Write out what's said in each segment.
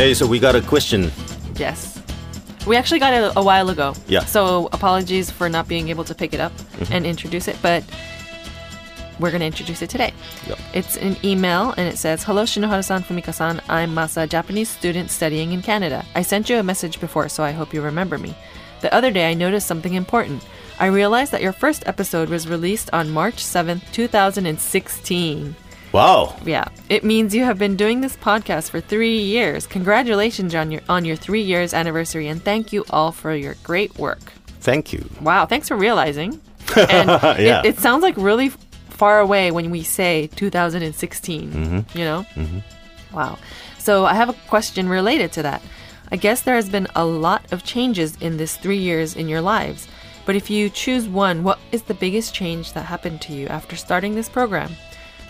Hey, so we got a question. Yes. We actually got it a while ago. Yeah. So apologies for not being able to pick it up mm-hmm. and introduce it, but we're going to introduce it today. Yep. It's an email and it says Hello, Shinoharu san, Fumika san. I'm Masa, Japanese student studying in Canada. I sent you a message before, so I hope you remember me. The other day, I noticed something important. I realized that your first episode was released on March 7th, 2016. Wow. Yeah, it means you have been doing this podcast for three years. Congratulations on your on your three years anniversary, and thank you all for your great work. Thank you. Wow, thanks for realizing. And Yeah. it, it sounds like really far away when we say 2016. Mm-hmm. You know? Wow. So I have a question related to that. I guess there has been a lot of changes in this three years in your lives. But if you choose one, what is the biggest change that happened to you after starting this program?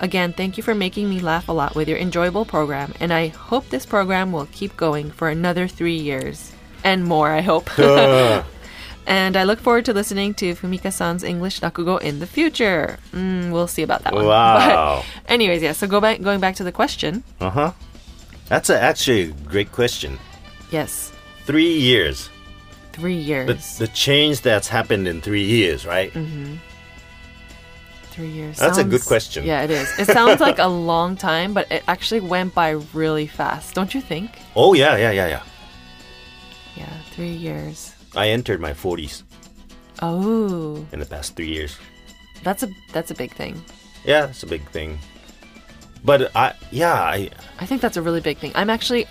Again, thank you for making me laugh a lot with your enjoyable program, and I hope this program will keep going for another three years. And more, I hope. and I look forward to listening to Fumika san's English Rakugo in the future. Mm, we'll see about that one. Wow. But anyways, yeah, so go back, going back to the question. Uh huh. That's a, actually a great question. Yes, Three years. three years. The, the change that's happened in three years, right? Three years. That's a good question. Yeah, it is. It sounds like a long time, but it actually went by really fast, don't you think? Oh, yeah, yeah, yeah, yeah. Yeah, three years. I entered my 40s Oh, in the past three years. that's a that's a big thing. Yeah, that's a big thing. But I, yeah, I, I think that's a really big thing. I'm actually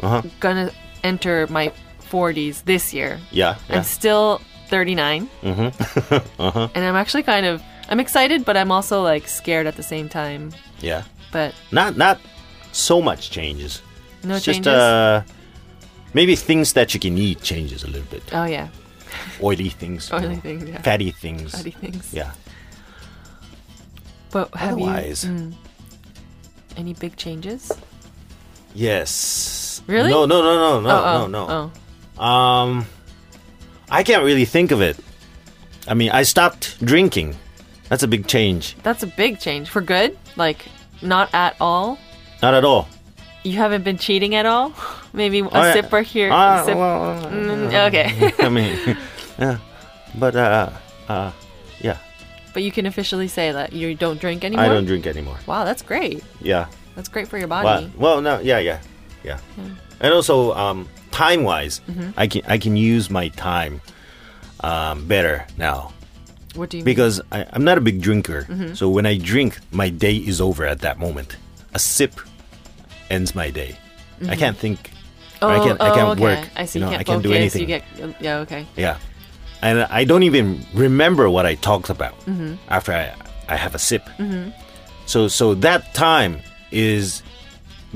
uh huh. gonna enter my 40s this year. Yeah, yeah. I'm still 39, Mm-hmm. uh-huh. and I'm actually kind of I'm excited, but I'm also like scared at the same time. Yeah. But Not, not so much changes. no It's changes. Just, uh, maybe things that you can eat changes a little bit. oh yeah, Oily things. you Oily know, things, yeah. Fatty things. fatty things. Yeah. But have Otherwise- you mm, any big changes? Yes. Really? No, no, no, no, no, oh, no, oh, no. Um, I can't really think of it. I mean, I stopped drinking. That's a big change. That's a big change for good. Like not at all. Not at all. You haven't been cheating at all. Maybe a Oh, yeah. sipper here. Ah, sip- well, uh, Mm, okay. I mean, yeah. But, uh, uh, yeah. but you can officially say that you don't drink anymore. I don't drink anymore. Wow, that's great. Yeah. That's great for your body. well, no, yeah, yeah, yeah. And also, um, time wise, Mm-hmm. I can I can use my time um, better now What do you mean? because I'm not a big drinker. Mm-hmm. So when I drink, my day is over at that moment. A sip ends my day. I can't think. Oh, I can't. I can't okay. work. I see. You know, you I can't can't do anything. Get, yeah, okay. Yeah, and I don't even remember what I talked about Mm-hmm. after I I have a sip. So so that time is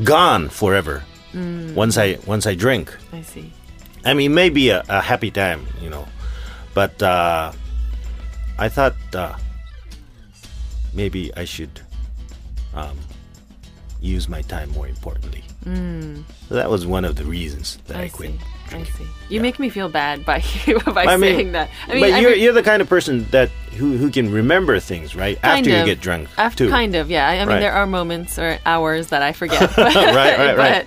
gone forever. Mm. Once I once I drink, I see. I mean maybe a, a happy time, you know, but uh, I thought uh, maybe I should um, use my time more importantly. So that was one of the reasons that I, Mm. I, quit. I drinking. see. You Yeah. make me feel bad by by I mean, saying that. I mean, but I you're mean- you're the kind of person that who who can remember things right after of. you get drunk After, too. kind of, yeah. I, mean, Right. there are moments or hours that I forget. But, Right, right, right. But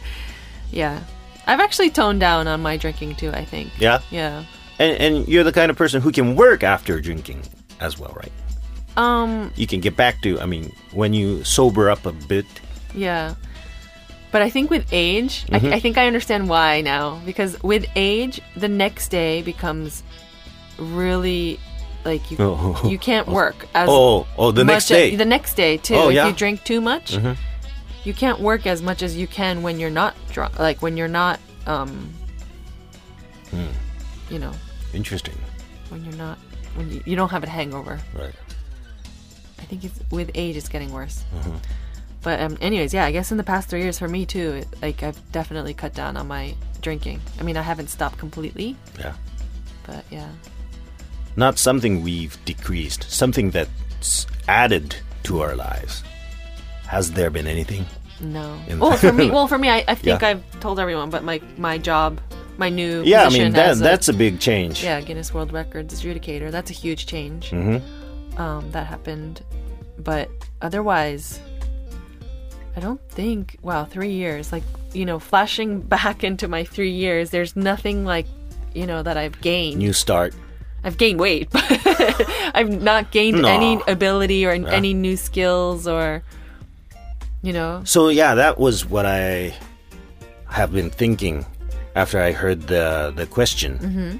yeah, I've actually toned down on my drinking too. I think. Yeah, Yeah. and and you're the kind of person who can work after drinking as well, right? Um. You can get back to. I mean, when you sober up a bit. Yeah. But I think with age, Mm-hmm. I, I think I understand why now. Because with age, the next day becomes really like you Oh. you can't work as Oh, oh, the next a- day. the next day too. Oh, if yeah. you drink too much, you can't work as much as you can when you're not drunk. Like when you're not, um, Hmm. you know, Interesting. when you're not when you, you don't have a hangover. Right. I think it's with age, it's getting worse. Mm-hmm. But um, anyways, yeah, I guess in the past three years for me too, it, like I've definitely cut down on my drinking. I mean, I haven't stopped completely, Yeah. but yeah. Not something we've decreased. Something that's added to our lives. Has there been anything? No. Well, for me, well, for me, I, I think Yeah. I've told everyone, but my my job, my new Yeah, I mean that as a- that's a big change. yeah Guinness World Records adjudicator. That's a huge change. Mm-hmm. Um, that happened, but otherwise, I don't think. Wow, three years. Like you know, flashing back into my three years, there's nothing like you know that I've gained. New start. I've gained weight, but I've not gained No. any ability or any new skills or you know. So yeah, that was what I have been thinking after I heard the the question. Mm-hmm. Have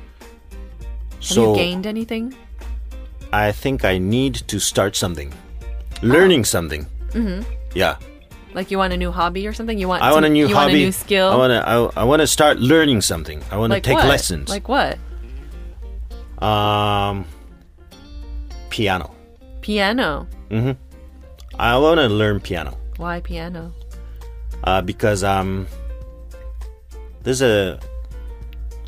So you gained anything? I think I need to start something, learning something. Mm-hmm. Yeah, Like you want a new hobby or something? You want I to- want a new you hobby. want a new skill? I want to. I, I want to start learning something. I want to like take what? lessons. Like what? um, piano. Piano. Mm-hmm. I want to learn piano. Why piano? uh, because um, there's a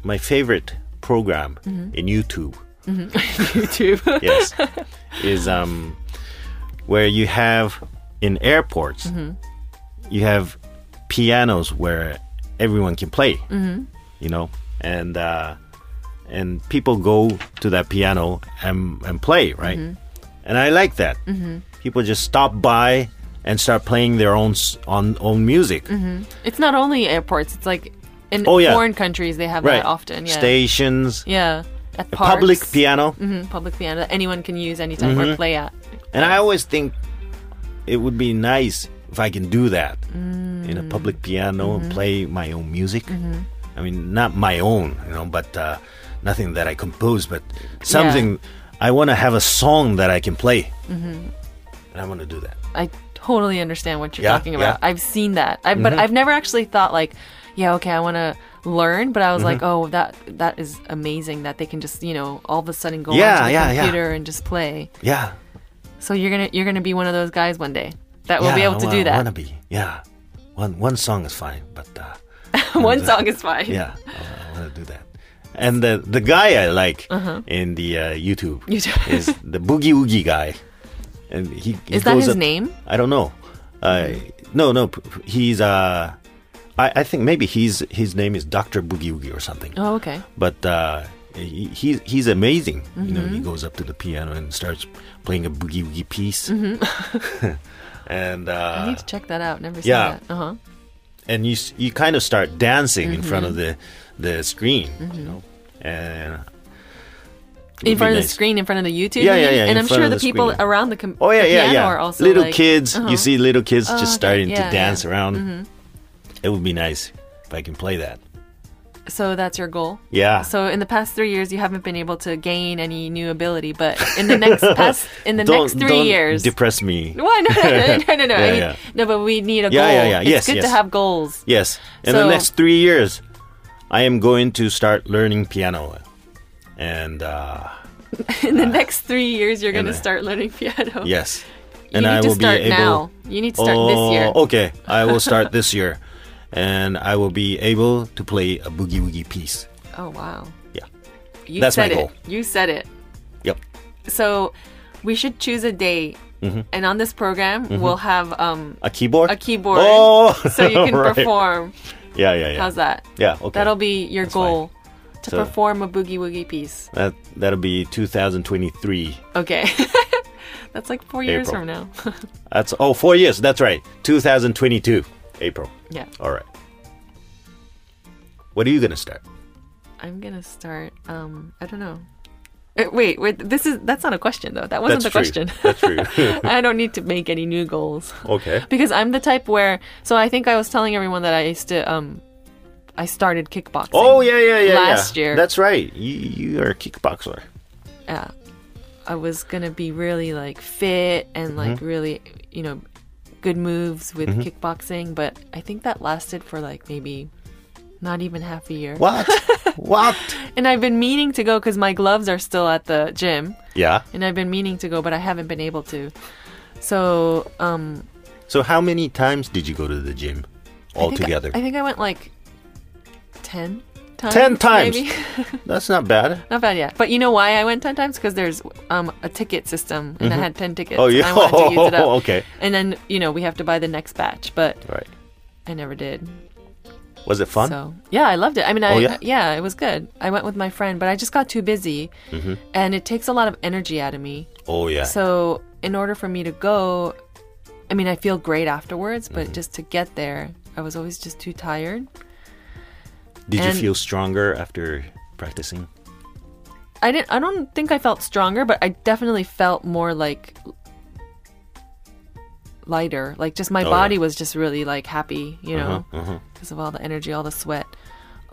my favorite program mm-hmm. in YouTube. Mm-hmm. YouTube. Yes, is um, where you have in airports, mm-hmm. you have pianos where everyone can play. You know, and uh, and people go to that piano and and play, right? And I like that. People just stop by and start playing their own on own music. It's not only airports. It's like in Oh, yeah. foreign countries they have right that often. Yeah. stations Yeah. At parks. public piano Mhm, public piano that anyone can use anytime Mm-hmm. or play at. and i always think it would be nice if i can do that Mm. in a public piano Mm-hmm. and play my own music i mean not my own you know but uh, nothing that i compose but something i want to have a song that i can play Mm-hmm. and i want to do that I totally understand what you're Yeah, talking about. yeah. Mm-hmm. I've seen that. I, But I've never actually thought like, yeah, okay, I want to learn. But I was like, Mm-hmm. oh, that that is amazing that they can just you know all of a sudden go Yeah, onto the yeah, yeah. computer and just play. yeah So you're gonna you're gonna be one of those guys one day that will be yeah, able to I do wanna- I want to be yeah one one song is fine but uh, one song is fine. yeah i want to do that and the the guy i like in the uh, youtube Uh-huh. YouTube. is the boogie woogie guy and he, he Is that his up- name? I don't know. Uh, no, no, he's. Uh, I, I think maybe he's his name is Doctor Boogie Woogie or something. Oh, okay. But uh, he, he's he's amazing. You know, Mm-hmm. he goes up to the piano and starts playing a boogie woogie piece. and I uh, need to check that out. Never seen yeah. that. Uh huh. and you you kind of start dancing in front Mm-hmm. of the the screen, you know, and In front of the screen, in front of the YouTube. Yeah, yeah, yeah, And in I'm sure the, the people screen. around the com- Oh yeah, yeah, yeah. are also little like- kids, Uh-huh. you see little kids Oh, just okay. starting Yeah, to dance yeah. Mm-hmm. It would be nice if I can play that. So that's your goal. Yeah. So in the past three years, you haven't been able to gain any new ability, but in the next past in the don't next 3 don't years. depress me. Why no no no no no no, Yeah, I mean, yeah. no but we need a Yeah, goal. yeah, yeah. It's Yes, good to have goals. Yes. In So- the next three years, I am going to start learning piano, and uh, In the next three years, you're going to uh, start learning piano. yes, You and need I to will start be able. now. You need to start this Oh, year. Okay, I will start this year, and I will be able to play a boogie woogie piece. Oh wow. Yeah. You That's my said goal. it. You said it. Yep. So we should choose a day, and on this program we'll have um A keyboard. a keyboard, Oh, so you can right. perform. Yeah, yeah, yeah. How's that? Yeah. Okay. That'll be your That's fine. goal to So- perform a boogie woogie piece. That that'll be 2023. Okay. That's like four years from now. That's oh four years. That's right. 2022 April. Yeah. All right. What are you gonna start? I'm gonna start. Um, I don't know. Uh, Wait, wait. This is that's not a question though. That wasn't That's the true. question. That's true. I don't need to make any new goals okay. because I'm the type where. So I think I was telling everyone that I used to. Um, I started kickboxing. Oh yeah, yeah, yeah. Last yeah. year. That's right. You you are a kickboxer. yeah. I was gonna be really like fit and like Mm-hmm. really, you know, good moves with kickboxing, but I think that lasted for like maybe not even half a year. What? what? And I've been meaning to go because my gloves are still at the gym. Yeah. and I've been meaning to go, but I haven't been able to. So, um, So how many times did you go to the gym think I- I, think I went like ten times. 10 times? maybe. That's not bad. Not bad, yeah. But you know why I went ten times? Because there's um a ticket system, and I had ten tickets. Oh and yeah. I wanted to use it up. okay. And then you know we have to buy the next batch, but Right. I never did. Was it fun? So yeah, I loved it. I mean, I, Oh, yeah? yeah? it was good. I went with my friend, but I just got too busy, and it takes a lot of energy out of me. oh yeah. So in order for me to go, I mean, I feel great afterwards, Mm-hmm. but just to get there, I was always just too tired. Did you feel stronger after practicing? I didn't. I don't think I felt stronger, but I definitely felt more like lighter. Like just my Oh, body yeah. was just really like happy, you know, Uh-huh, uh-huh. because of all the energy, all the sweat.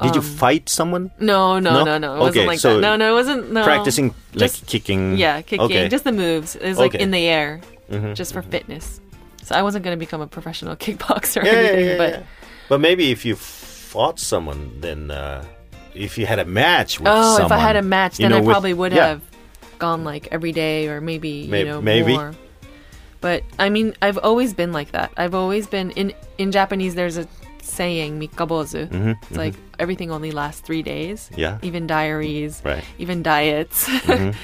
Did you Um, fight someone? No, no, No? no, no. It Okay, wasn't like so that. No, no, it wasn't. No. Practicing like Just- kicking. Yeah, kicking, Okay. just the moves. It was like Okay. in the air, Mhm, just for fitness. So I wasn't gonna become a professional kickboxer or Yeah, anything, yeah, but. But maybe if you fought someone, then uh, if you had a match with oh, someone, if I had a match, you then know, I with- probably would yeah. have gone like every day or maybe May- you know maybe. more. But I mean, I've always been like that. I've always been in in Japanese. There's a saying mikkabozu. Mhm, It's like everything only lasts three days. Yeah. Even diaries. Right. Even diets. Mhm.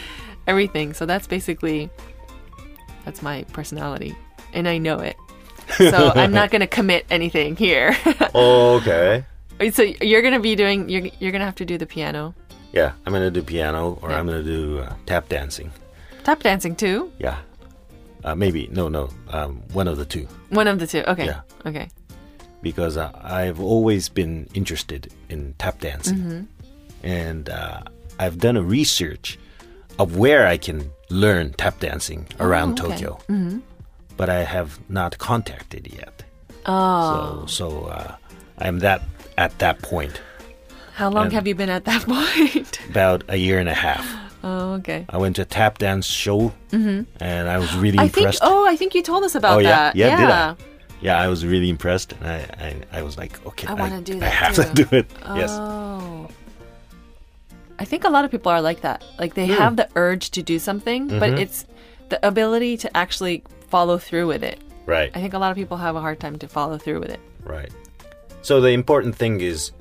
Everything. So that's basically that's my personality, and I know it. So I'm not gonna commit anything here. okay. So you're gonna be doing. You're you're gonna have to do the piano, Yeah, I'm gonna do piano or Yeah. I'm gonna do uh, tap dancing. tap dancing too. Yeah. Uh, maybe no, no. Um, one of the two. One of the two. Okay. Yeah. Okay. because uh, I've always been interested in tap dancing, Mm-hmm. and uh, I've done a research of where I can learn tap dancing around Oh, okay. Tokyo, but I have not contacted yet. Oh. So, so uh, I'm that at that point. How long and- have you been at that point? About a year and a half. oh, okay. I went to a tap dance show, and I was really. I think. impressed. Oh, I think you told us about Oh, yeah? that. Yeah, did I? Yeah, I was really impressed, and I, I, I was like, okay, I wanna do I have too. to do it. Yes. Oh. I think a lot of people are like that. Like they Hmm. have the urge to do something, but Mm-hmm. it's the ability to actually follow through with it. Right. I think a lot of people have a hard time to follow through with it. Right. So the important thing is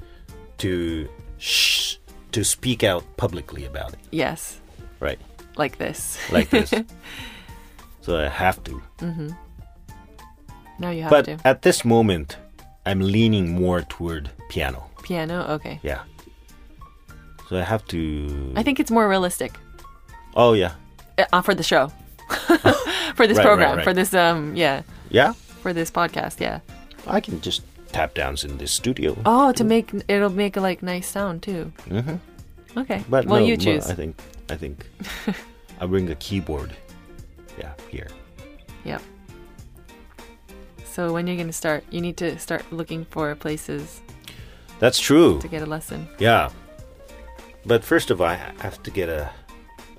to sh- to speak out publicly about it. Yes, Right. like this. Like this. so I have to. now you have but to. at this moment, I'm leaning more toward piano. Piano. Okay. Yeah. So I have to. I think it's more realistic Oh yeah. uh, for the show, for this Right, right, program, right. for this um yeah, Yeah. for this podcast. Yeah. I can just tap dance in this studio. Oh, to make it'll make a like nice sound too. Mhm. Okay. But well, no, you choose. I think. I think. I bring a keyboard. Yeah. Here. Yep. So when you're gonna start, you need to start looking for places That's true. to get a lesson. Yeah. But first of all, I have to get a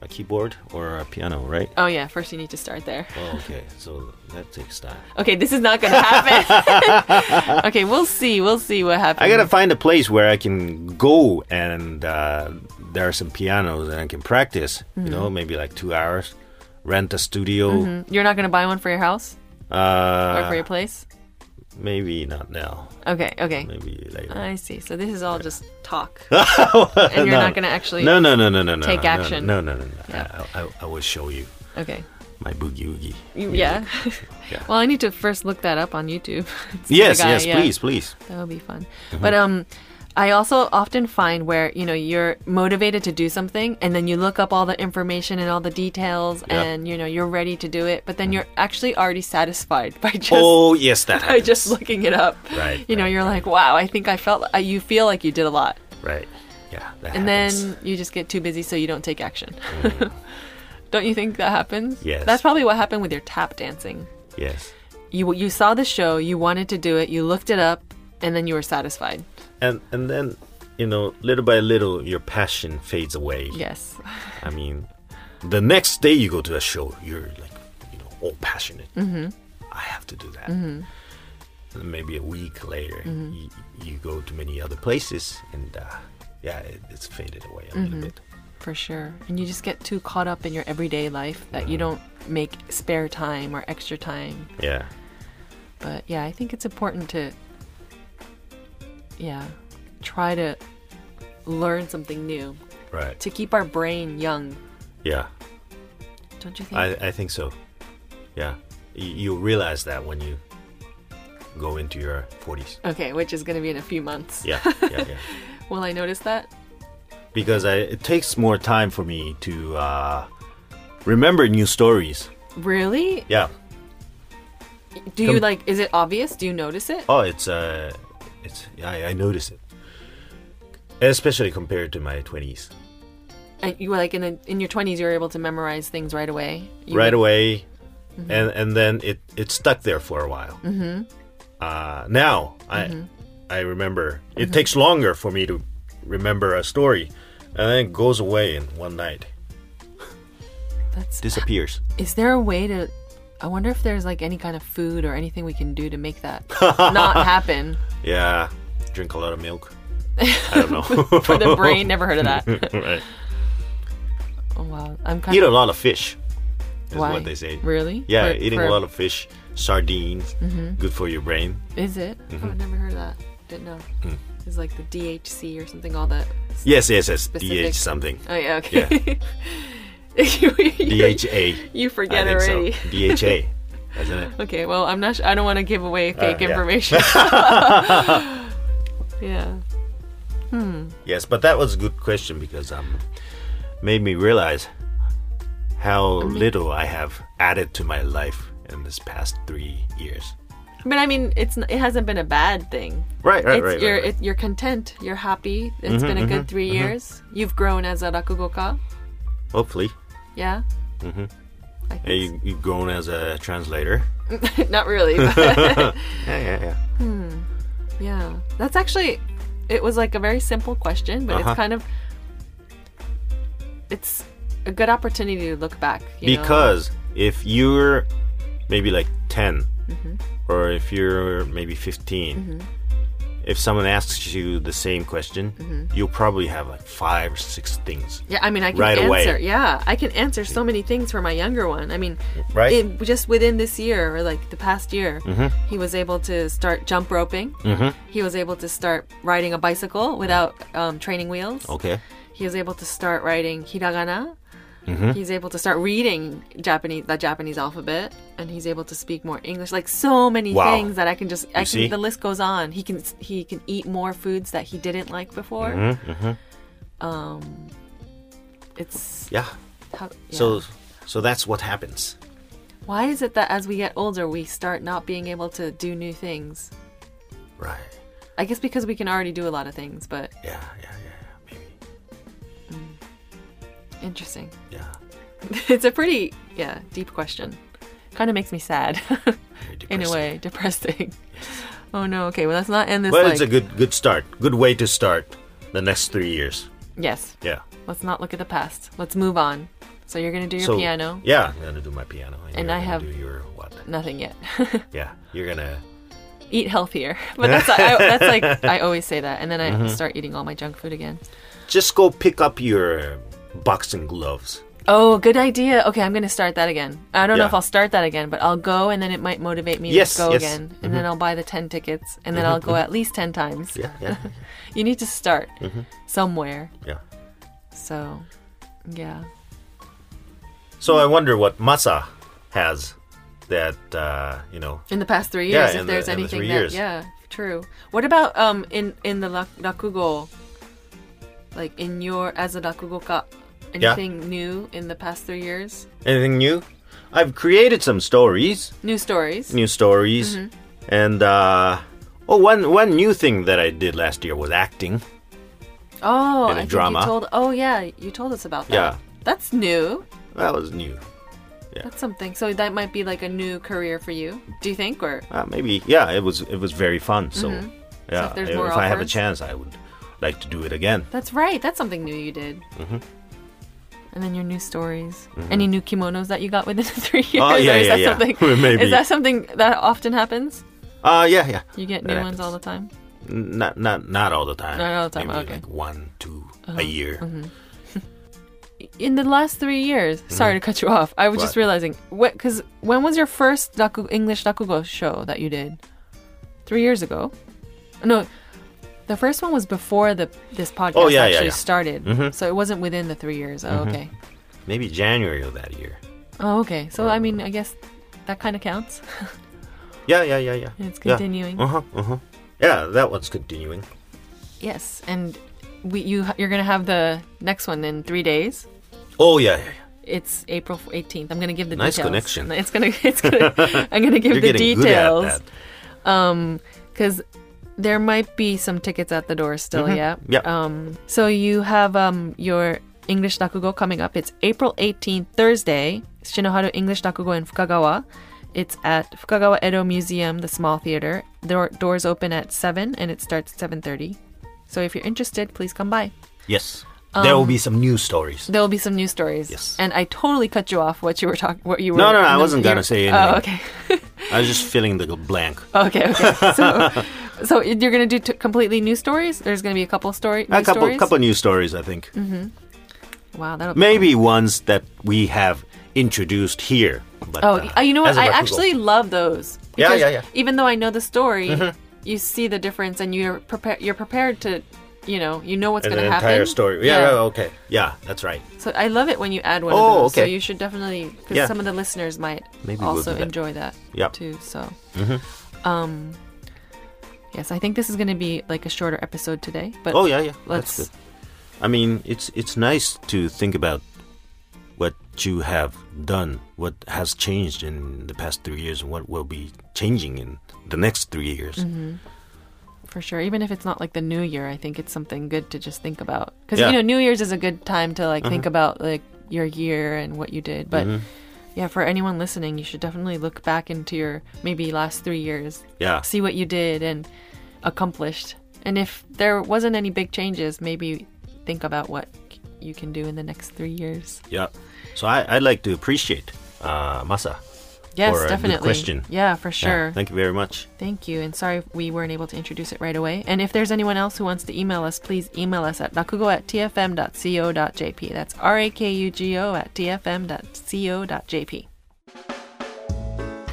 a keyboard or a piano, right? Oh yeah, first you need to start there. Oh, okay. So that takes time. Okay, this is not gonna happen. okay, we'll see. We'll see what happens. I gotta find a place where I can go and uh, there are some pianos and I can practice. You Mm-hmm. know, maybe like two hours. Rent a studio. Mhm. You're not gonna buy one for your house or for Uh, your place. Maybe not now. Okay. Okay. Maybe later. I see. So this is all just talk, and you're No. not gonna actually. no, no, no, no, no, no. take no, action. No, no, no, no. Yeah. I, I, I will show you Okay. my boogie woogie. You- Yeah. Yeah. well, I need to first look that up on YouTube. Yes, guy, yes, yeah. please, please. That would be fun. Mm-hmm. But um I also often find where, you know, you're motivated to do something and then you look up all the information and all the details and you know, you're ready to do it, but then you're actually already satisfied by just oh, yes, that by just looking it up. Right, You know, right, you're right. like, "Wow, I think I felt uh, you feel like you did a lot." Right. Yeah, that And happens. then you just get too busy so you don't take action. don't you think that happens? Mm. Yes. That's probably what happened with your tap dancing. Yes. You you saw the show, you wanted to do it, you looked it up, and then you were satisfied. And and then, you know, little by little your passion fades away. Yes. I mean, the next day you go to a show, you're like, you know, all passionate. Mm-hmm. I have to do that. Mm-hmm. And maybe a week later, you, you go to many other places, and uh, yeah, it, it's faded away a Mm-hmm. little bit. For sure. And you just get too caught up in your everyday life that you don't make spare time or extra time. Yeah. But yeah, I think it's important to, yeah, try to learn something new Right. to keep our brain young. Yeah. Don't you think? I, I think so. Yeah. You, you realize that when you go into your 40s. okay, which is going to be in a few months. Yeah. Yeah. Yeah. Will I notice that? because I, it takes more time for me to uh, remember new stories. Really? Yeah. Do you Com- like? Is it obvious? Do you notice it? Oh, it's uh, it's I, I notice it, especially compared to my twenties. You were like in the, in your twenties, you were able to memorize things right away. You right would- away, and and then it it stuck there for a while. Mm-hmm. Uh, now I I remember it takes longer for me to remember a story, and then it goes away in one night, That's. disappears. Is there a way to? I wonder if there's like any kind of food or anything we can do to make that not happen Yeah, drink a lot of milk. I don't know. for the brain. Never heard of that. right. oh wow, I'm kind Eat of. a lot of fish. Is Why? what they say. Really? Yeah, For- eating for- a lot of fish, sardines, good for your brain. Is it? Oh, Mm-hmm. I've never heard of that. Didn't know. Mm. It's like the DHC or something. All that. Yes, yes, yes. Specific- DH something. Oh yeah. Okay. DHA. You I forget already. so. DHA, isn't it? Okay, well, I'm not. Sh- I don't want to give away fake Uh, yeah. information. yeah. Yes, but that was a good question because um, made me realize how little I have added to my life in this past three years. But I mean, it's it hasn't been a bad thing. Right, right, it's, right. you're right, right. It, you're content. You're happy. It's been a Mm-hmm, good 3 years. You've grown as a rakugoka. Hopefully, Yeah. Mm-hmm. Think you, you've grown as a translator. not really. Yeah, yeah, yeah. yeah, that's actually. It was like a very simple question, but Uh-huh. it's kind of. It's a good opportunity to look back. You know? Because if you're maybe like 10, Mm-hmm. or if you're maybe 15, if someone asks you the same question, Mm-hmm. you'll probably have like five or six things. Yeah, I mean, I can Right away. answer. Yeah, I can answer so many things for my younger one. I mean, Right? in, just within this year or like the past year, he was able to start jump roping. Mm-hmm. He was able to start riding a bicycle without um, training wheels. Okay. He was able to start writing hiragana. Mm-hmm. He's able to start reading Japanese, the Japanese alphabet, and he's able to speak more English. Like so many Wow. things that I can just. I can, see? the list goes on. He can he can eat more foods that he didn't like before. Mm-hmm, Um, it's Yeah. how, yeah. So, so that's what happens. Why is it that as we get older, we start not being able to do new things? Right. I guess because we can already do a lot of things, but Yeah, yeah, yeah. Interesting. Yeah. it's a pretty, yeah, deep question. Kind of makes me sad in a way, depressing. oh no, okay, well, let's not end this But like. it's a good, good start. Good way to start the next three years. yes, Yeah. let's not look at the past. Let's move on. So you're going to do your so, piano? Yeah, I'm gonna do my piano, and, And I have- do your what? Nothing yet. Yeah, you're gonna. Eat healthier. But that's, I, that's like, I always say that. And then I Mm-hmm. start eating all my junk food again. Just go pick up your boxing gloves. Oh, good idea. Okay, I'm gonna start that again. I don't know Yeah. if I'll start that again, but I'll go and then it might motivate me Yes, to go yes. again. And then I'll buy the 10 tickets and then I'll go at least 10 times. Yeah, yeah, You need to start somewhere. yeah. So, yeah. So I wonder what Masa has that uh, you know. In the past three Yeah, years, in if the- there's in the anything three that, years. yeah, true. What about um in in the rakugo, like in your as a rakugoka, Yeah. anything new in the past three years? Anything new? I've created some stories, New stories. new stories, Mm-hmm. and uh, oh, one one new thing that I did last year was acting. Oh, in a I think drama. you told. Oh yeah, you told us about that. Yeah. that's new. That was new. That's something. So that might be like a new career for you. Do you think, or Uh, maybe yeah, it was it was very fun. So yeah, Mm-hmm. if more I have a chance, I would like to do it again. that's right? That's something new you did. Mm-hmm. And then your new stories. Any new kimonos that you got within the three years? Oh, yeah, is yeah, that yeah. Something, Maybe. Is that something that often happens? Uh yeah, yeah. You get new That ones happens. all the time. Not not not all the time. Not all the time, Maybe okay. Uh-huh. like one, two a year. In the last three years, sorry to cut you off. I was just Mm-hmm. What? realizing, because when was your first raku, English rakugo show that you did? Three years ago? No, the first one was before the this podcast Oh, yeah, yeah, actually yeah. started. Mhm. So it wasn't within the three years. Oh, okay. Maybe January of that year. Oh, okay. So I mean, I guess that kind of counts. Yeah, yeah, yeah, yeah. It's continuing. Uh huh. Uh huh. Yeah, that one's continuing. Yes, and we you you're gonna have the next one in three days. Oh yeah, yeah, yeah. it's April 18th. I'm going to give the Nice details. connection. It's going to it's to I'm going to give You're the details. at that. because there might be some tickets at the door still. Yeah. Mm-hmm. Yep. Um. So you have um your English Rakugo coming up. It's April 18th, Thursday. Shinoharu English Rakugo in Fukagawa. It's at Fukagawa Edo Museum, the small theater. Door, doors open at seven, and it starts at 7:30. So if you're interested, please come by. Yes. there will be some news stories. There will be some news stories. Yes. And I totally cut you off. What you were talking. What you were. No, no, no, I wasn't gonna say Oh, anything. okay. I was just filling the blank. Okay, okay. So, so you're gonna do t- completely new stories. There's gonna be a couple story. New A couple, stories? couple news stories, I think. Mm-hmm. Wow, that'll be Maybe ones that we have introduced here. But, Oh, uh, uh, you know what? I a I Rakugo. actually love those. Yeah, Because yeah, yeah. Even though I know the story, you see the difference, and you're prepared. You're prepared to, you know, you know what's going to happen. entire story. Yeah, yeah, okay. Yeah, that's right. So I love it when you add one Oh, of those. So okay. you should definitely, because Yeah. some of the listeners might Maybe we'll also that. enjoy that Yep. too. So, um, yes, I think this is going to be like a shorter episode today. But Oh yeah, yeah. let's. That's good. I mean, it's it's nice to think about what you have done, what has changed in the past three years, and what will be changing in the next three years. Mm-hmm. For sure, even if it's not like the New Year, I think it's something good to just think about. Because Yeah. Mm-hmm. you know, New Year's is a good time to like think about like your year and what you did. But yeah, for anyone listening, you should definitely look back into your maybe last three years, Yeah, see what you did and accomplished. And if there wasn't any big changes, maybe think about what you can do in the next three years. yeah. So I, I'd like to appreciate uh, Masa. Yes, For a good definitely. question. Yeah, for Yeah, sure. thank you very much. Thank you, and sorry we weren't able to introduce it right away. And if there's anyone else who wants to email us, please email us at rakugo at tfm.co.jp. That's R A K U G O at tfm.co.jp.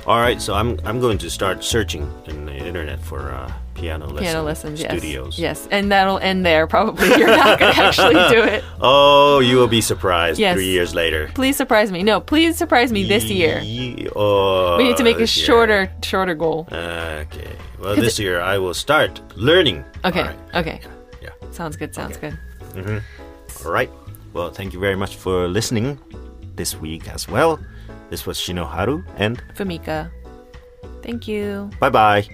All right, so I'm I'm going to start searching in the internet for uh, piano lesson Piano lessons, yes. studios. Yes, and that'll end there probably. You're not going to actually do it. Oh, you will be surprised Yes. three years later. Please surprise me. No, please surprise me this year. Ye- oh, We need to make a this year. shorter, shorter goal. Okay. Well, this year I will start learning. Okay, right. okay. Yeah. Sounds good, sounds Okay. good. All right. Well, thank you very much for listening this week as well. This was Shinoharu, and Fumika. Thank you. bye bye.